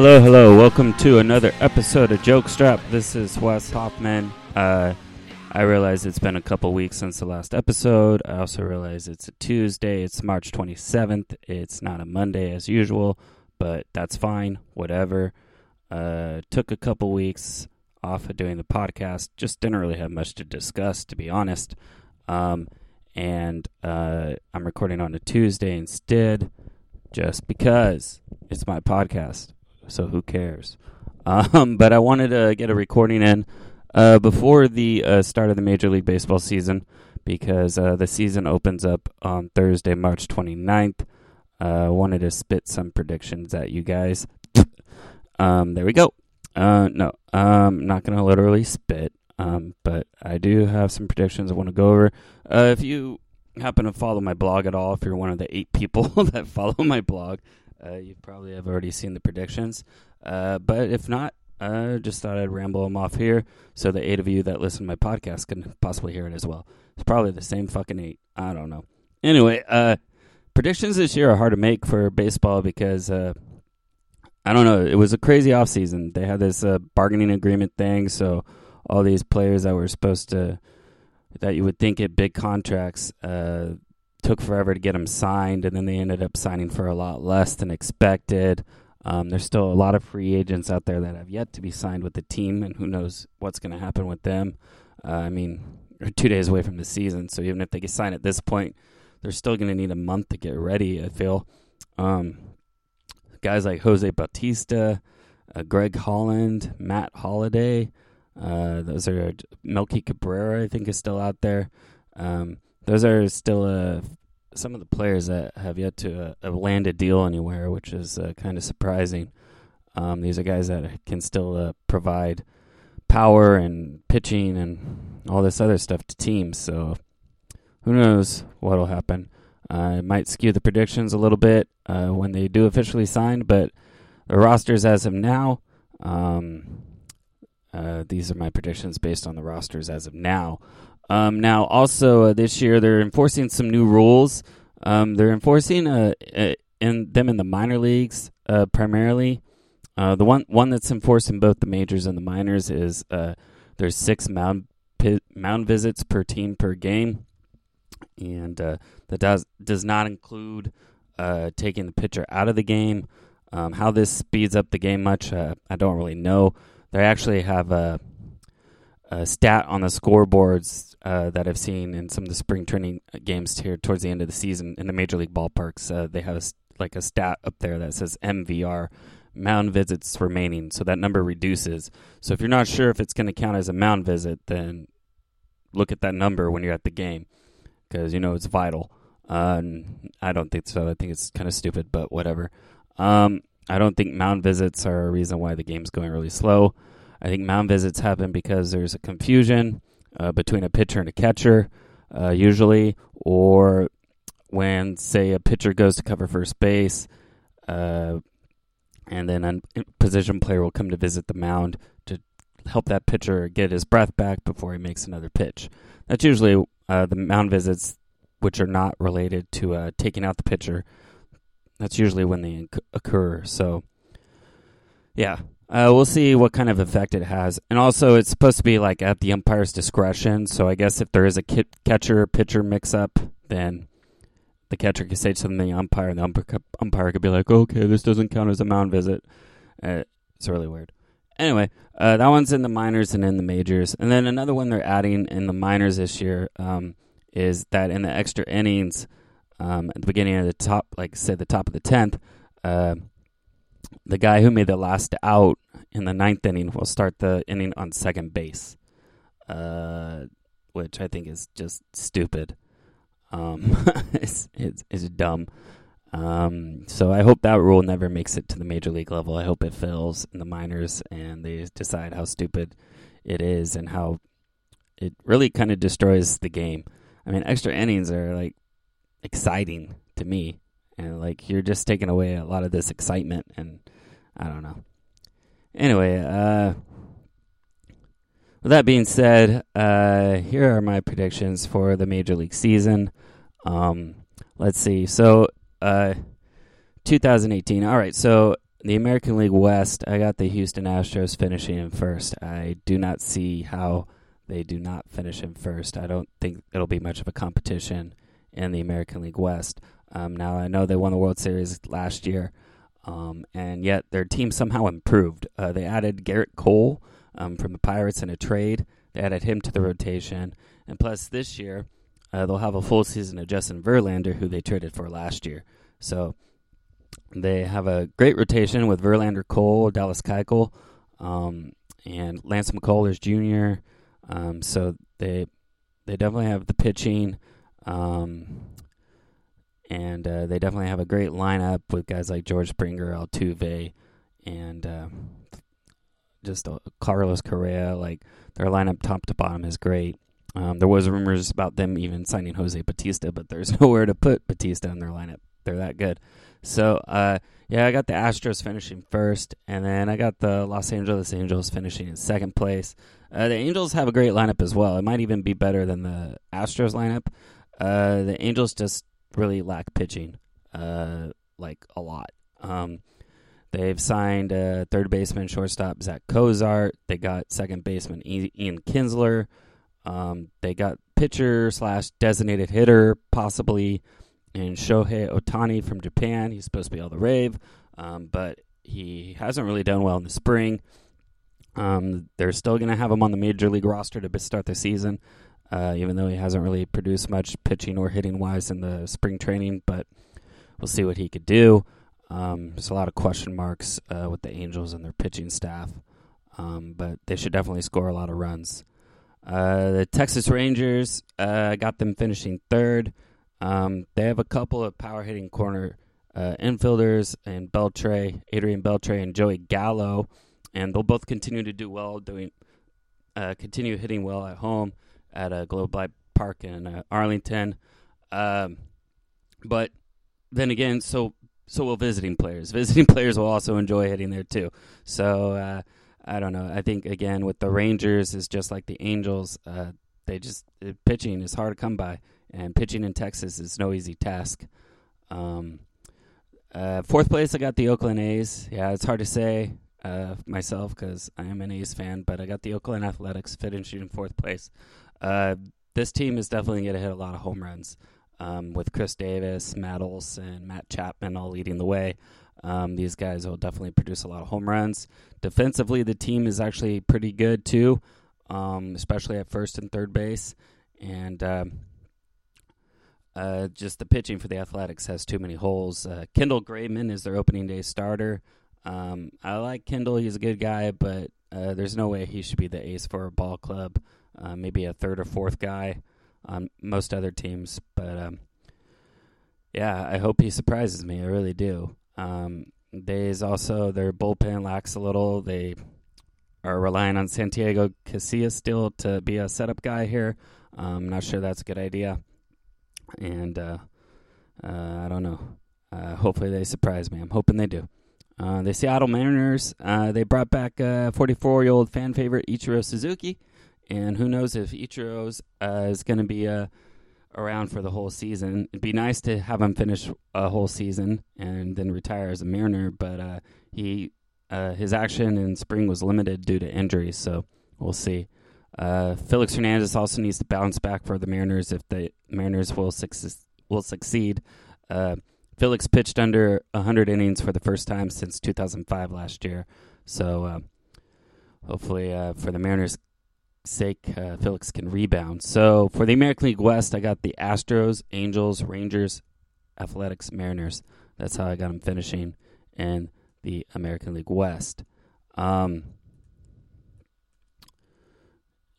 Hello, hello. Welcome to another episode of Jokestrap. This is Wes Hoffman. Uh, I realize it's been a couple weeks since the last episode. I also realize it's a Tuesday. It's March 27th. It's not a Monday as usual, but that's fine. Whatever. Uh, took a couple weeks off of doing the podcast. Just didn't really have much to discuss, to be honest. Um, and uh, I'm recording on a Tuesday instead, just because it's my podcast. So who cares? Um, but I wanted to get a recording in uh, before the uh, start of the Major League Baseball season because uh, the season opens up on Thursday, March 29th. I uh, wanted to spit some predictions at you guys. um, there we go. Uh, no, I'm not going to literally spit, um, but I do have some predictions I want to go over. Uh, if you happen to follow my blog at all, if you're one of the eight people that follow my blog, uh, you probably have already seen the predictions. Uh, but if not, I just thought I'd ramble them off here so the eight of you that listen to my podcast can possibly hear it as well. It's probably the same fucking eight. I don't know. Anyway, uh, predictions this year are hard to make for baseball because uh, I don't know. It was a crazy offseason. They had this uh, bargaining agreement thing, so all these players that were supposed to that you would think get big contracts uh, took forever to get them signed, and then they ended up signing for a lot less than expected. Um, there's still a lot of free agents out there that have yet to be signed with the team, and who knows what's going to happen with them. Uh, I mean, we're two days away from the season, so even if they get signed at this point, they're still going to need a month to get ready. I feel um, guys like Jose Bautista, uh, Greg Holland, Matt Holliday. Uh, those are Melky Cabrera. I think is still out there. Um, those are still uh, some of the players that have yet to uh, land a deal anywhere, which is uh, kind of surprising. Um, these are guys that can still uh, provide power and pitching and all this other stuff to teams. So who knows what'll happen? Uh, it might skew the predictions a little bit uh, when they do officially sign, but the rosters as of now, um, these are my predictions based on the rosters as of now. Um, now, also uh, this year, they're enforcing some new rules. Um, they're enforcing uh, uh in them in the minor leagues uh, primarily. Uh, the one one that's enforced in both the majors and the minors is there's six mound mound visits per team per game, and that does does not include taking the pitcher out of the game. Um, how this speeds up the game much, I don't really know. They actually have a, a stat on the scoreboards uh, that I've seen in some of the spring training games here towards the end of the season in the major league ballparks. Uh, they have a, like a stat up there that says MVR, mound visits remaining. So that number reduces. So if you're not sure if it's going to count as a mound visit, then look at that number when you're at the game because you know it's vital. Uh, I don't think so. I think it's kind of stupid, but whatever. Um, I don't think mound visits are a reason why the game's going really slow. I think mound visits happen because there's a confusion uh, between a pitcher and a catcher, uh, usually, or when, say, a pitcher goes to cover first base, uh, and then a position player will come to visit the mound to help that pitcher get his breath back before he makes another pitch. That's usually uh, the mound visits, which are not related to uh, taking out the pitcher. That's usually when they occur. So, yeah, uh, we'll see what kind of effect it has. And also, it's supposed to be like at the umpire's discretion. So I guess if there is a catcher pitcher mix up, then the catcher could say something to the umpire, and the umpire, umpire could be like, okay, this doesn't count as a mound visit. Uh, it's really weird. Anyway, uh, that one's in the minors and in the majors. And then another one they're adding in the minors this year um, is that in the extra innings, um, at the beginning of the top, like say the top of the 10th, uh, the guy who made the last out in the ninth inning will start the inning on second base, uh, which I think is just stupid. Um, it's, it's, it's dumb. Um, so I hope that rule never makes it to the major league level. I hope it fails in the minors and they decide how stupid it is and how it really kind of destroys the game. I mean, extra innings are like exciting to me, and like you're just taking away a lot of this excitement, and I don't know. Anyway, uh, with that being said, uh, here are my predictions for the Major League season. Um, let's see. So, uh, 2018. All right. So, the American League West, I got the Houston Astros finishing in first. I do not see how they do not finish in first. I don't think it'll be much of a competition in the American League West. Um, now, I know they won the World Series last year, um, and yet their team somehow improved. Uh, they added Gerrit Cole um, from the Pirates in a trade, they added him to the rotation. And plus, this year, uh, they'll have a full season of Justin Verlander, who they traded for last year. So they have a great rotation with Verlander, Cole, Dallas Keuchel, um, and Lance McCullers Jr. Um, so they they definitely have the pitching, um, and uh, they definitely have a great lineup with guys like George Springer, Altuve, and uh, just uh, Carlos Correa. Like their lineup, top to bottom, is great. Um, there was rumors about them even signing Jose Bautista, but there's nowhere to put Bautista in their lineup. They're that good. So, uh, yeah, I got the Astros finishing first, and then I got the Los Angeles Angels finishing in second place. Uh, the Angels have a great lineup as well. It might even be better than the Astros lineup. Uh, the Angels just really lack pitching, uh, like a lot. Um, they've signed uh, third baseman, shortstop Zach Cozart. They got second baseman Ian Kinsler. Um, they got pitcher slash designated hitter, possibly and Shohei Ohtani from Japan. He's supposed to be all the rave, um, but he hasn't really done well in the spring. Um, they're still going to have him on the major league roster to start the season, uh, even though he hasn't really produced much pitching or hitting wise in the spring training. But we'll see what he could do. Um, there's a lot of question marks uh, with the Angels and their pitching staff, um, but they should definitely score a lot of runs. Uh, the Texas Rangers uh, got them finishing third. Um, they have a couple of power hitting corner uh, infielders and Beltre, Adrian Beltre, and Joey Gallo, and they'll both continue to do well, doing uh, continue hitting well at home at a Globe Life Park in uh, Arlington. Um, but then again, so so will visiting players. Visiting players will also enjoy hitting there too. So uh, I don't know. I think again with the Rangers is just like the Angels. Uh, they just pitching is hard to come by and pitching in Texas is no easy task. Um, uh, fourth place, I got the Oakland A's. Yeah, it's hard to say uh, myself because I am an A's fan, but I got the Oakland Athletics finishing in fourth place. Uh, this team is definitely going to hit a lot of home runs um, with Khris Davis, Matt Olson, Matt Chapman all leading the way. Um, these guys will definitely produce a lot of home runs. Defensively, the team is actually pretty good too, um, especially at first and third base. And um, uh, just the pitching for the Athletics has too many holes. Uh, Kendall Graveman is their opening day starter. Um, I like Kendall; he's a good guy, but uh, there's no way he should be the ace for a ball club. Uh, maybe a third or fourth guy on most other teams, but um, yeah, I hope he surprises me. I really do. Um, also their bullpen lacks a little. They are relying on Santiago Casillas still to be a setup guy here. I'm um, not sure that's a good idea and uh, uh, I don't know. Uh, hopefully they surprise me. I'm hoping they do. Uh, the Seattle Mariners uh, they brought back a 44 year old fan favorite Ichiro Suzuki, and who knows if Ichiro's is going to be around for the whole season. It'd be nice to have him finish a whole season and then retire as a Mariner, but he his action in spring was limited due to injuries, so we'll see. Uh, Felix Hernandez also needs to bounce back for the Mariners if the Mariners will succeed. Will succeed. Uh, Felix pitched under 100 innings for the first time since 2005 last year. So uh, hopefully, uh, for the Mariners' sake, uh, Felix can rebound. So for the American League West, I got the Astros, Angels, Rangers, Athletics, Mariners. That's how I got them finishing in the American League West. Um,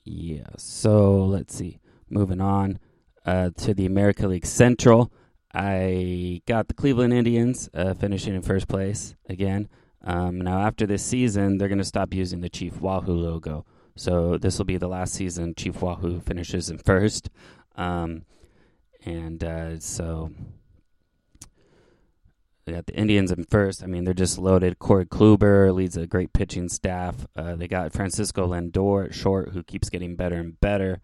yeah. So let's see. Moving on uh, to the American League Central. I got the Cleveland Indians uh, finishing in first place again. Um, now, after this season, they're going to stop using the Chief Wahoo logo. So this will be the last season Chief Wahoo finishes in first. Um, and uh, so they got the Indians in first. I mean, they're just loaded. Corey Kluber leads a great pitching staff. Uh, they got Francisco Lindor at short, who keeps getting better and better.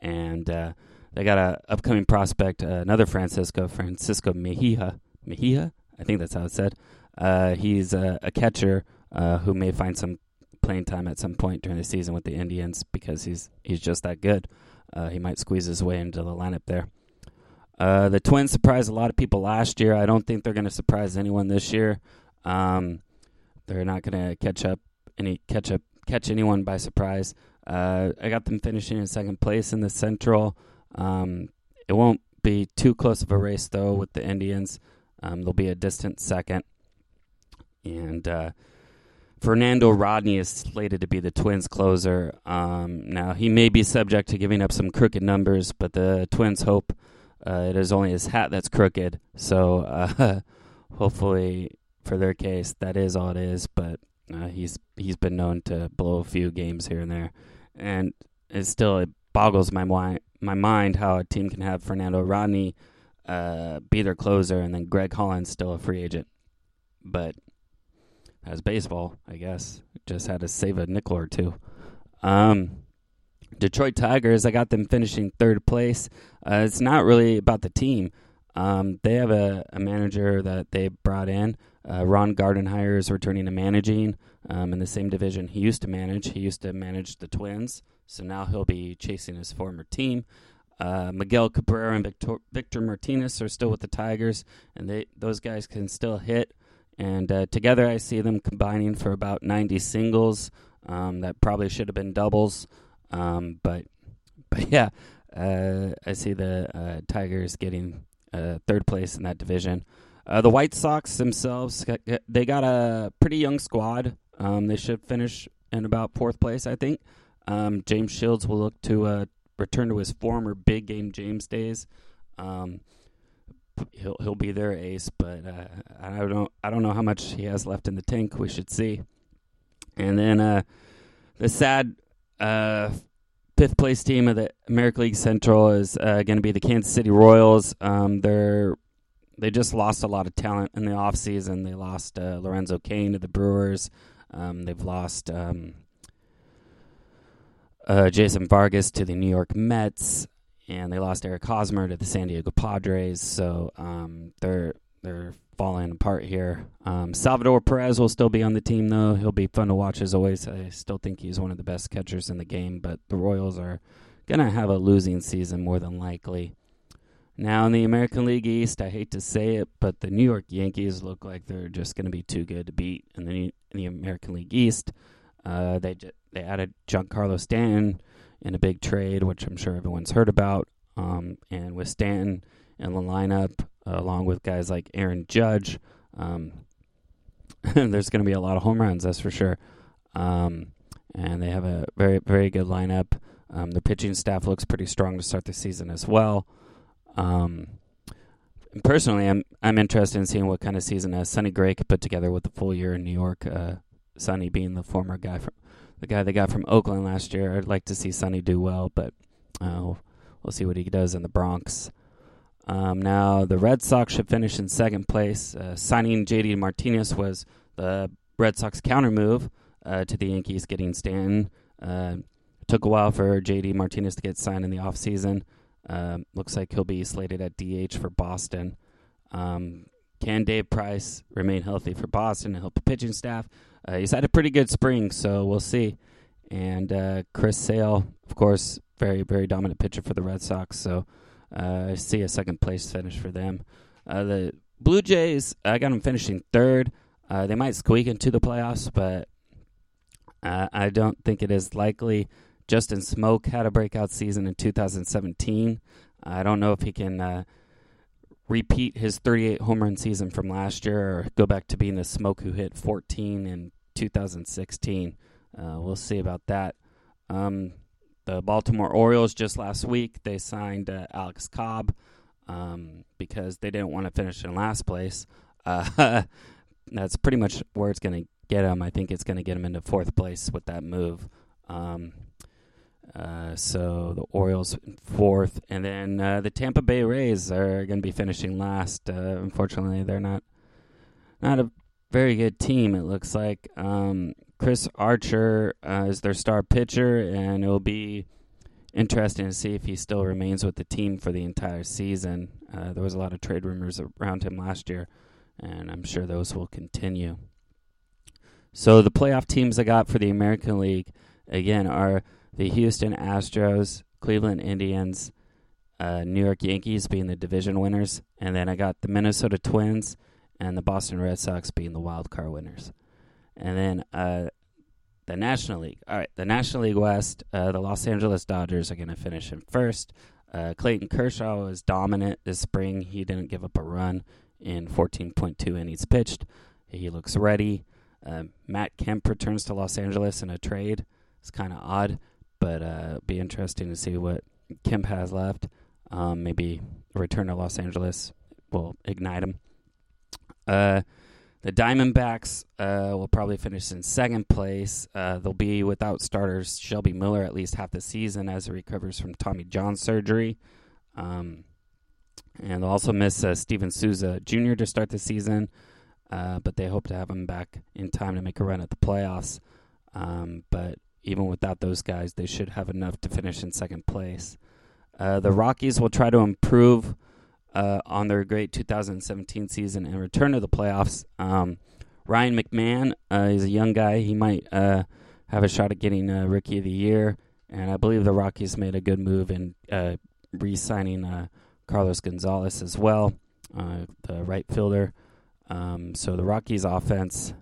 And uh, they got a upcoming prospect, uh, another Francisco, Francisco Mejia. Mejia? I think that's how it's said. Uh, he's a, a catcher uh, who may find some playing time at some point during the season with the Indians because he's he's just that good. Uh, he might squeeze his way into the lineup there. Uh, the Twins surprised a lot of people last year. I don't think they're going to surprise anyone this year. Um, they're not going to catch up any catch up catch anyone by surprise. Uh, I got them finishing in second place in the Central. Um, it won't be too close of a race though with the Indians. Um, they'll be a distant second, and uh, Fernando Rodney is slated to be the Twins' closer. Um, now he may be subject to giving up some crooked numbers, but the Twins hope uh, it is only his hat that's crooked. So uh, hopefully, for their case, that is all it is. But uh, he's he's been known to blow a few games here and there, and it still it boggles my mind my mind how a team can have Fernando Rodney uh, be their closer and then Greg Holland still a free agent. But as baseball, I guess, just had to save a nickel or two. Um, Detroit Tigers, I got them finishing third place. Uh, it's not really about the team. Um, they have a, a, manager that they brought in. Uh, Ron Gardenhire is returning to managing um, in the same division he used to manage. He used to manage the Twins, so now he'll be chasing his former team. Uh, Miguel Cabrera and Victor, Victor, Martinez are still with the Tigers, and they those guys can still hit. And uh, together, I see them combining for about 90 singles. Um, that probably should have been doubles. Um, but but yeah, uh, I see the uh, Tigers getting uh, third place in that division. Uh, the White Sox themselves, they got a pretty young squad. Um, they should finish in about fourth place, I think. Um, James Shields will look to return to his former big game James days. Um, he'll he'll be their ace, but uh, I don't I don't know how much he has left in the tank. We should see. And then the sad uh, fifth place team of the American League Central is uh, going to be the Kansas City Royals. Um, they're they just lost a lot of talent in the offseason. They lost uh, Lorenzo Cain to the Brewers. Um, they've lost um, uh, Jason Vargas to the New York Mets, and they lost Eric Hosmer to the San Diego Padres. So um, they're they're falling apart here. Um, Salvador Perez will still be on the team, though. He'll be fun to watch as always. I still think he's one of the best catchers in the game, but the Royals are to have a losing season more than likely. Now, in the American League East, I hate to say it, but the New York Yankees look like they're just going to be too good to beat in the, in the American League East. Uh, they they added Giancarlo Stanton in a big trade, which I'm sure everyone's heard about. Um, and with Stanton in the lineup, uh, along with guys like Aaron Judge. Um, there's going to be a lot of home runs, that's for sure. Um, and they have a very, very good lineup. Um, the pitching staff looks pretty strong to start the season as well. Um, personally, I'm I'm interested in seeing what kind of season uh, Sonny Gray could put together with the full year in New York. Uh, Sonny being the former guy from the guy they got from Oakland last year. I'd like to see Sonny do well, but uh, we'll see what he does in the Bronx. Um, now, the Red Sox should finish in second place. Uh, signing JD Martinez was the Red Sox counter move uh, to the Yankees getting Stanton. Uh, took a while for JD Martinez to get signed in the offseason. Um, looks like he'll be slated at DH for Boston. Um, can Dave Price remain healthy for Boston and help the pitching staff? Uh, he's had a pretty good spring, so we'll see. And uh, Chris Sale, of course, very, very dominant pitcher for the Red Sox. So uh, I see a second place finish for them. Uh, the Blue Jays, I got them finishing third. Uh, they might squeak into the playoffs, but I don't think it is likely. Justin Smoak had a breakout season in 2017. I don't know if he can uh, repeat his 38 home run season from last year or go back to being the Smoak who hit 14 in 2016. Uh, we'll see about that. Um, the Baltimore Orioles just last week they signed uh, Alex Cobb um, because they didn't want to finish in last place. Uh, that's pretty much where it's going to get them. I think it's going to get them into fourth place with that move. Um, uh, so the Orioles fourth, and then uh, the Tampa Bay Rays are going to be finishing last. Uh, unfortunately, they're not not a very good team. It looks like. Um, Chris Archer uh, is their star pitcher, and it will be interesting to see if he still remains with the team for the entire season. Uh, there was a lot of trade rumors around him last year, and I'm sure those will continue. So the playoff teams I got for the American League again are the Houston Astros, Cleveland Indians, uh, New York Yankees being the division winners, and then I got the Minnesota Twins and the Boston Red Sox being the wild card winners. And then uh, the National League. All right, the National League West, uh, the Los Angeles Dodgers are going to finish in first. Uh, Clayton Kershaw was dominant this spring. He didn't give up a run in 14.2 innings pitched. He looks ready. Uh, Matt Kemp returns to Los Angeles in a trade. It's kind of odd, but uh, be interesting to see what Kemp has left. Um, maybe return to Los Angeles will ignite him. Uh, the Diamondbacks uh, will probably finish in second place. Uh, they'll be without starters Shelby Miller at least half the season as he recovers from Tommy John surgery. Um, and they'll also miss uh, Steven Souza Jr. to start the season, uh, but they hope to have him back in time to make a run at the playoffs. Um, but even without those guys, they should have enough to finish in second place. Uh, the Rockies will try to improve uh, on their great 2017 season and return to the playoffs. Um, Ryan McMahon uh, is a young guy. He might uh, have a shot at getting uh, Rookie of the Year. And I believe the Rockies made a good move in uh, re signing Carlos Gonzalez as well, the right fielder. Um, so the Rockies' offense,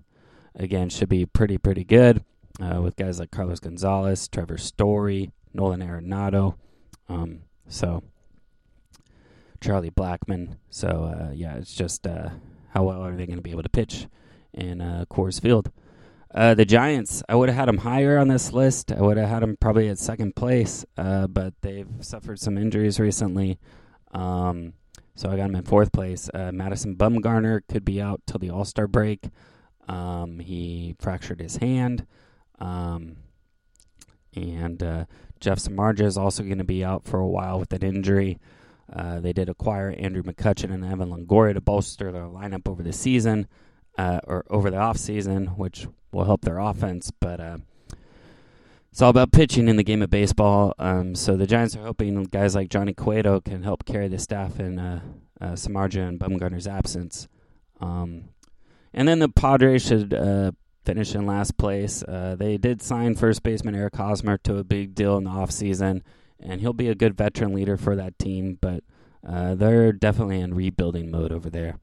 again, should be pretty, pretty good with guys like Carlos Gonzalez, Trevor Story, Nolan Arenado. Um, so Charlie Blackmon. So uh, yeah, it's just uh, how well are they going to be able to pitch in uh, Coors Field? The Giants, I would have had them higher on this list. I would have had them probably at second place, but they've suffered some injuries recently. Um, so I got them in fourth place. Uh, Madison Bumgarner could be out till the All Star break. Um, he fractured his hand. Um, and uh, Jeff Samardzija is also going to be out for a while with an injury. Uh, they did acquire Andrew McCutchen and Evan Longoria to bolster their lineup over the season uh, or over the off season, which will help their offense. But uh, it's all about pitching in the game of baseball. Um, so the Giants are hoping guys like Johnny Cueto can help carry the staff in uh, uh, Samardzija and Bumgarner's absence. Um, and then the Padres should uh, finish in last place. They did sign first baseman Eric Hosmer to a big deal in the offseason, and he'll be a good veteran leader for that team, but uh, they're definitely in rebuilding mode over there.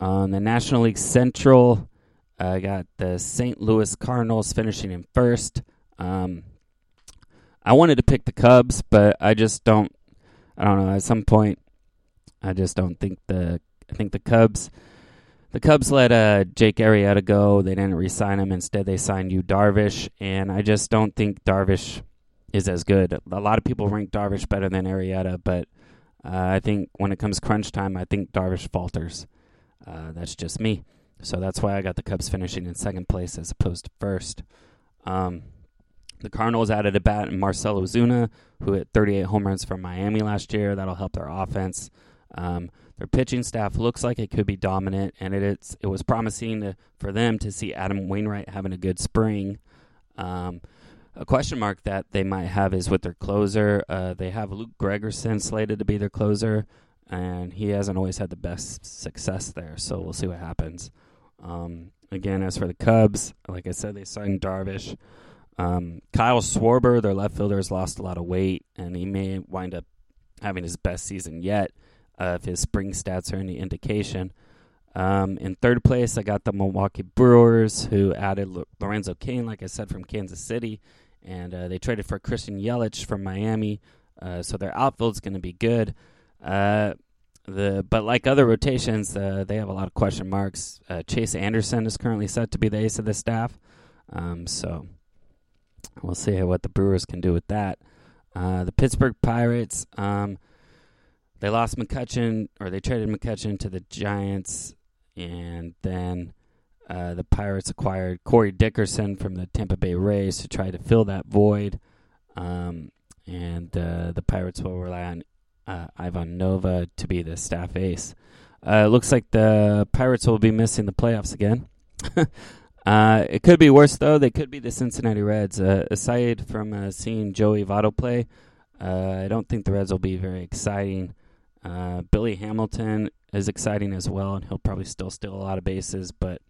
On the National League Central, I uh, got the St. Louis Cardinals finishing in first. Um, I wanted to pick the Cubs, but I just don't. I don't know. At some point, I just don't think the. I think the Cubs the Cubs let uh, Jake Arrieta go. They didn't re-sign him. Instead, they signed Yu Darvish, and I just don't think Darvish is as good. A lot of people rank Darvish better than Arrieta, but uh, I think when it comes crunch time, I think Darvish falters. Uh, that's just me. So that's why I got the Cubs finishing in second place as opposed to first. Um, the Cardinals added a bat in Marcell Ozuna, who hit 38 home runs for Miami last year. That'll help their offense. Um, their pitching staff looks like it could be dominant, and it, it's it was promising to, for them to see Adam Wainwright having a good spring. Um, a question mark that they might have is with their closer. Uh, they have Luke Gregerson slated to be their closer, and he hasn't always had the best success there. So we'll see what happens. Um, again, as for the Cubs, like I said, they signed Darvish. Um, Kyle Schwarber, their left fielder, has lost a lot of weight, and he may wind up having his best season yet uh, if his spring stats are any indication. Um, in third place, I got the Milwaukee Brewers, who added Lorenzo Cain, like I said, from Kansas City, and uh, they traded for Christian Yelich from Miami. Uh, so their outfield's going to be good. Uh, the but like other rotations, uh, they have a lot of question marks. Uh, Chase Anderson is currently set to be the ace of the staff, um, so we'll see what the Brewers can do with that. the Pittsburgh Pirates. Um, they lost McCutchen, or they traded McCutchen to the Giants, and then uh, the Pirates acquired Corey Dickerson from the Tampa Bay Rays to try to fill that void. Um, and uh, the Pirates will rely on uh, Ivan Nova to be the staff ace. Uh, it looks like the Pirates will be missing the playoffs again. Uh, it could be worse though. They could be the Cincinnati Reds. Aside from seeing Joey Votto play, I don't think the Reds will be very exciting. Billy Hamilton is exciting as well, and he'll probably still steal a lot of bases, but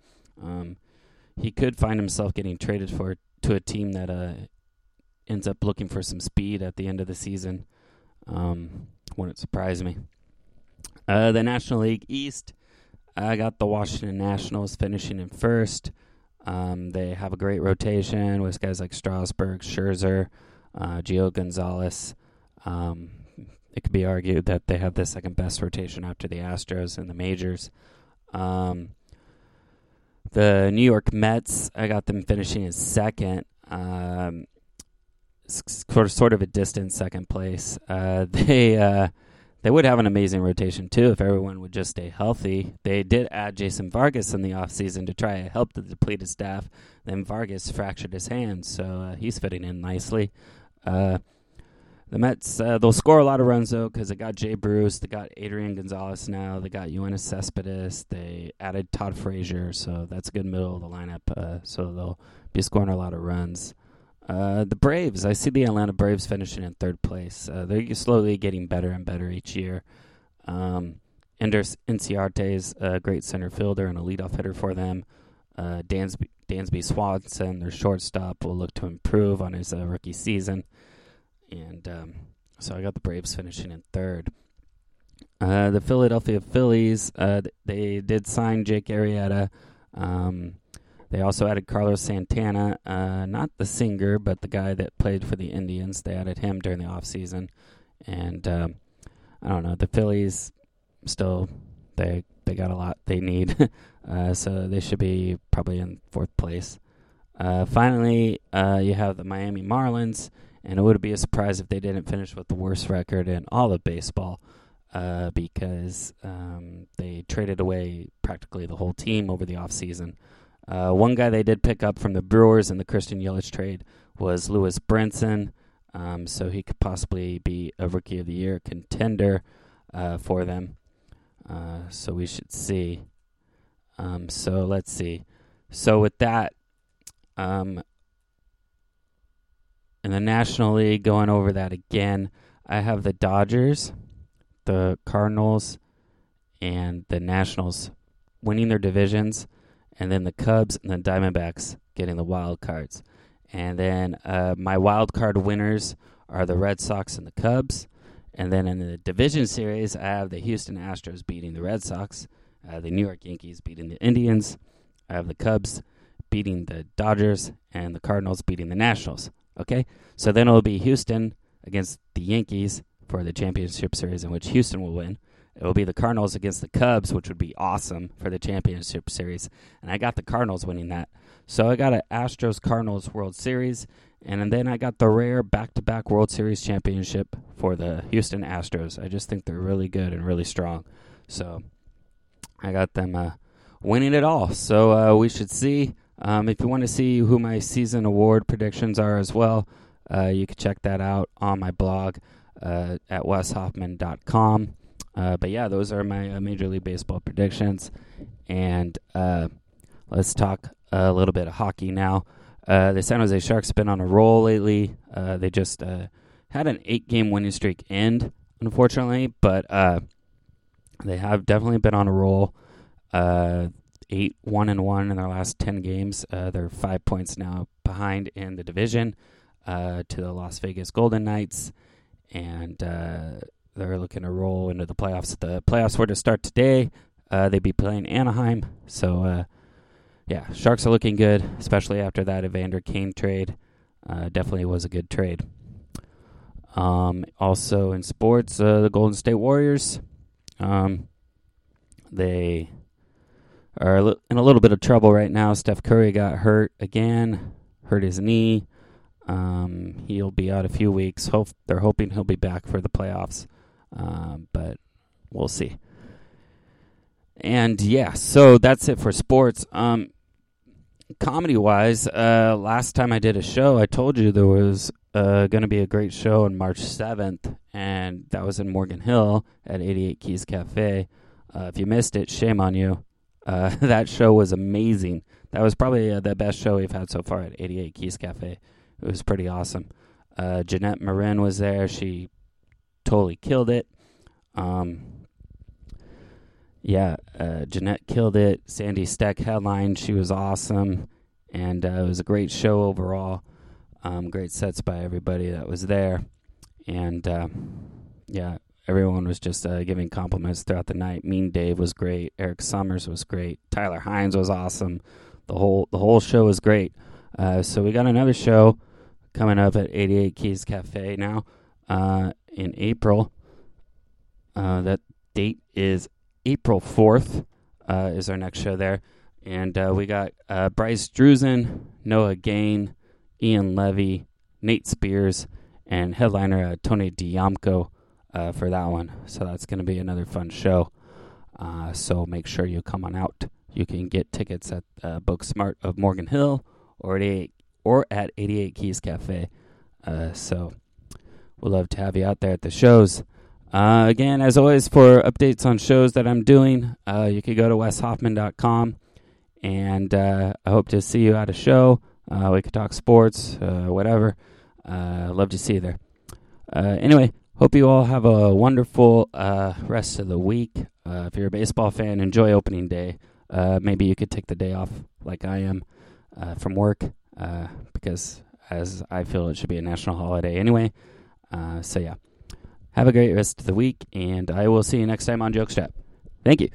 um, he could find himself getting traded for to a team that uh, ends up looking for some speed at the end of the season. Um, wouldn't surprise me. Uh, the National League East, I got the Washington Nationals finishing in first. Um, they have a great rotation with guys like Strasburg, Scherzer, uh, Gio Gonzalez. Um, it could be argued that they have the second best rotation after the Astros in the majors. Um, the New York Mets, I got them finishing in second. Um, sort of a distant second place. Uh, they uh, they would have an amazing rotation too if everyone would just stay healthy. They did add Jason Vargas in the offseason to try to help the depleted staff. Then Vargas fractured his hand, so uh, he's fitting in nicely. Uh, the Mets, uh, they'll score a lot of runs though because they got Jay Bruce, they got Adrian Gonzalez now, they got Yoenis Cespedes, they added Todd Frazier, so that's a good middle of the lineup. Uh, so they'll be scoring a lot of runs. Uh, the Braves, I see the Atlanta Braves finishing in third place. Uh, they're slowly getting better and better each year. Um, Ender Inciarte is a great center fielder and a leadoff hitter for them. Uh, Dansby, Dansby Swanson, their shortstop, will look to improve on his uh, rookie season. And um, so I got the Braves finishing in third. Uh, the Philadelphia Phillies, uh, they did sign Jake Arrieta. Um, they also added Carlos Santana, uh, not the singer, but the guy that played for the Indians. They added him during the offseason. And um, I don't know, the Phillies still they they got a lot they need, uh, so they should be probably in fourth place. Uh, finally, uh, you have the Miami Marlins, and it would be a surprise if they didn't finish with the worst record in all of baseball, uh, because um, they traded away practically the whole team over the offseason. Uh, one guy they did pick up from the Brewers in the Christian Yelich trade was Lewis Brinson, um, so he could possibly be a Rookie of the Year contender uh, for them. Uh, so we should see. Um, so let's see. So with that, um, in the National League, going over that again, I have the Dodgers, the Cardinals, and the Nationals winning their divisions and then the Cubs and the Diamondbacks getting the wild cards. And then uh, my wild card winners are the Red Sox and the Cubs. And then in the division series, I have the Houston Astros beating the Red Sox, uh, the New York Yankees beating the Indians. I have the Cubs beating the Dodgers, and the Cardinals beating the Nationals. Okay, so then it'll be Houston against the Yankees for the championship series, in which Houston will win. It will be the Cardinals against the Cubs, which would be awesome for the championship series. And I got the Cardinals winning that. So I got an Astros Cardinals World Series, and then I got the rare back to back World Series championship for the Houston Astros. I just think they're really good and really strong. So I got them uh, winning it all. So uh, we should see. Um, if you want to see who my season award predictions are as well, uh, you can check that out on my blog uh, at weshoffman.com. Uh, but yeah, those are my uh, Major League Baseball predictions. And uh, let's talk a little bit of hockey now. Uh, the San Jose Sharks have been on a roll lately. They just had an eight game winning streak end, unfortunately, but they have definitely been on a roll. Eight, one, and one in their last 10 games. they're five points now behind in the division to the Las Vegas Golden Knights. And they're looking to roll into the playoffs. The playoffs were to start today. Uh, they'd be playing Anaheim. So, uh, yeah, Sharks are looking good, especially after that Evander Kane trade. Uh, definitely was a good trade. Um, also in sports, uh, the Golden State Warriors. Um, they are in a little bit of trouble right now. Steph Curry got hurt again, hurt his knee. Um, he'll be out a few weeks. Hope they're hoping he'll be back for the playoffs. Um, but we'll see. And yeah, so that's it for sports. Um, comedy wise, uh, last time I did a show, I told you there was uh, going to be a great show on March 7th, and that was in Morgan Hill at 88 Keys Cafe. Uh, if you missed it, shame on you. Uh, that show was amazing. That was probably uh, the best show we've had so far at 88 Keys Cafe. It was pretty awesome. Uh, Jeanette Marin was there. She totally killed it. Um, yeah, uh, Jeanette killed it. Sandy Steck headline. She was awesome. And uh, it was a great show overall. Um, great sets by everybody that was there. And uh, yeah, everyone was just uh, giving compliments throughout the night. Mean Dave was great. Eric Summers was great. Tyler Hines was awesome. The whole the whole show was great. Uh, so we got another show coming up at 88 Keys Cafe now uh, in April. Uh, that date is April 4th. Uh, is our next show there, and uh, we got Bryce Drusen, Noah Gain, Ian Levy, Nate Spears, and headliner Tony Diamco uh, for that one. So that's going to be another fun show. Uh, so make sure you come on out. You can get tickets at uh, Booksmart of Morgan Hill or at 88, or at 88 Keys Cafe. Uh, so we'd love to have you out there at the shows. Uh, again, as always, for updates on shows that I'm doing, uh, you can go to weshoffman.com. And I hope to see you at a show. we could talk sports, whatever. love to see you there. anyway, Hope you all have a wonderful uh, rest of the week. Uh, if you're a baseball fan, enjoy opening day. Uh, maybe you could take the day off, like I am, uh, from work, uh, because as I feel it should be a national holiday anyway. Uh, so, yeah. Have a great rest of the week, and I will see you next time on Joke Jokestrap. Thank you.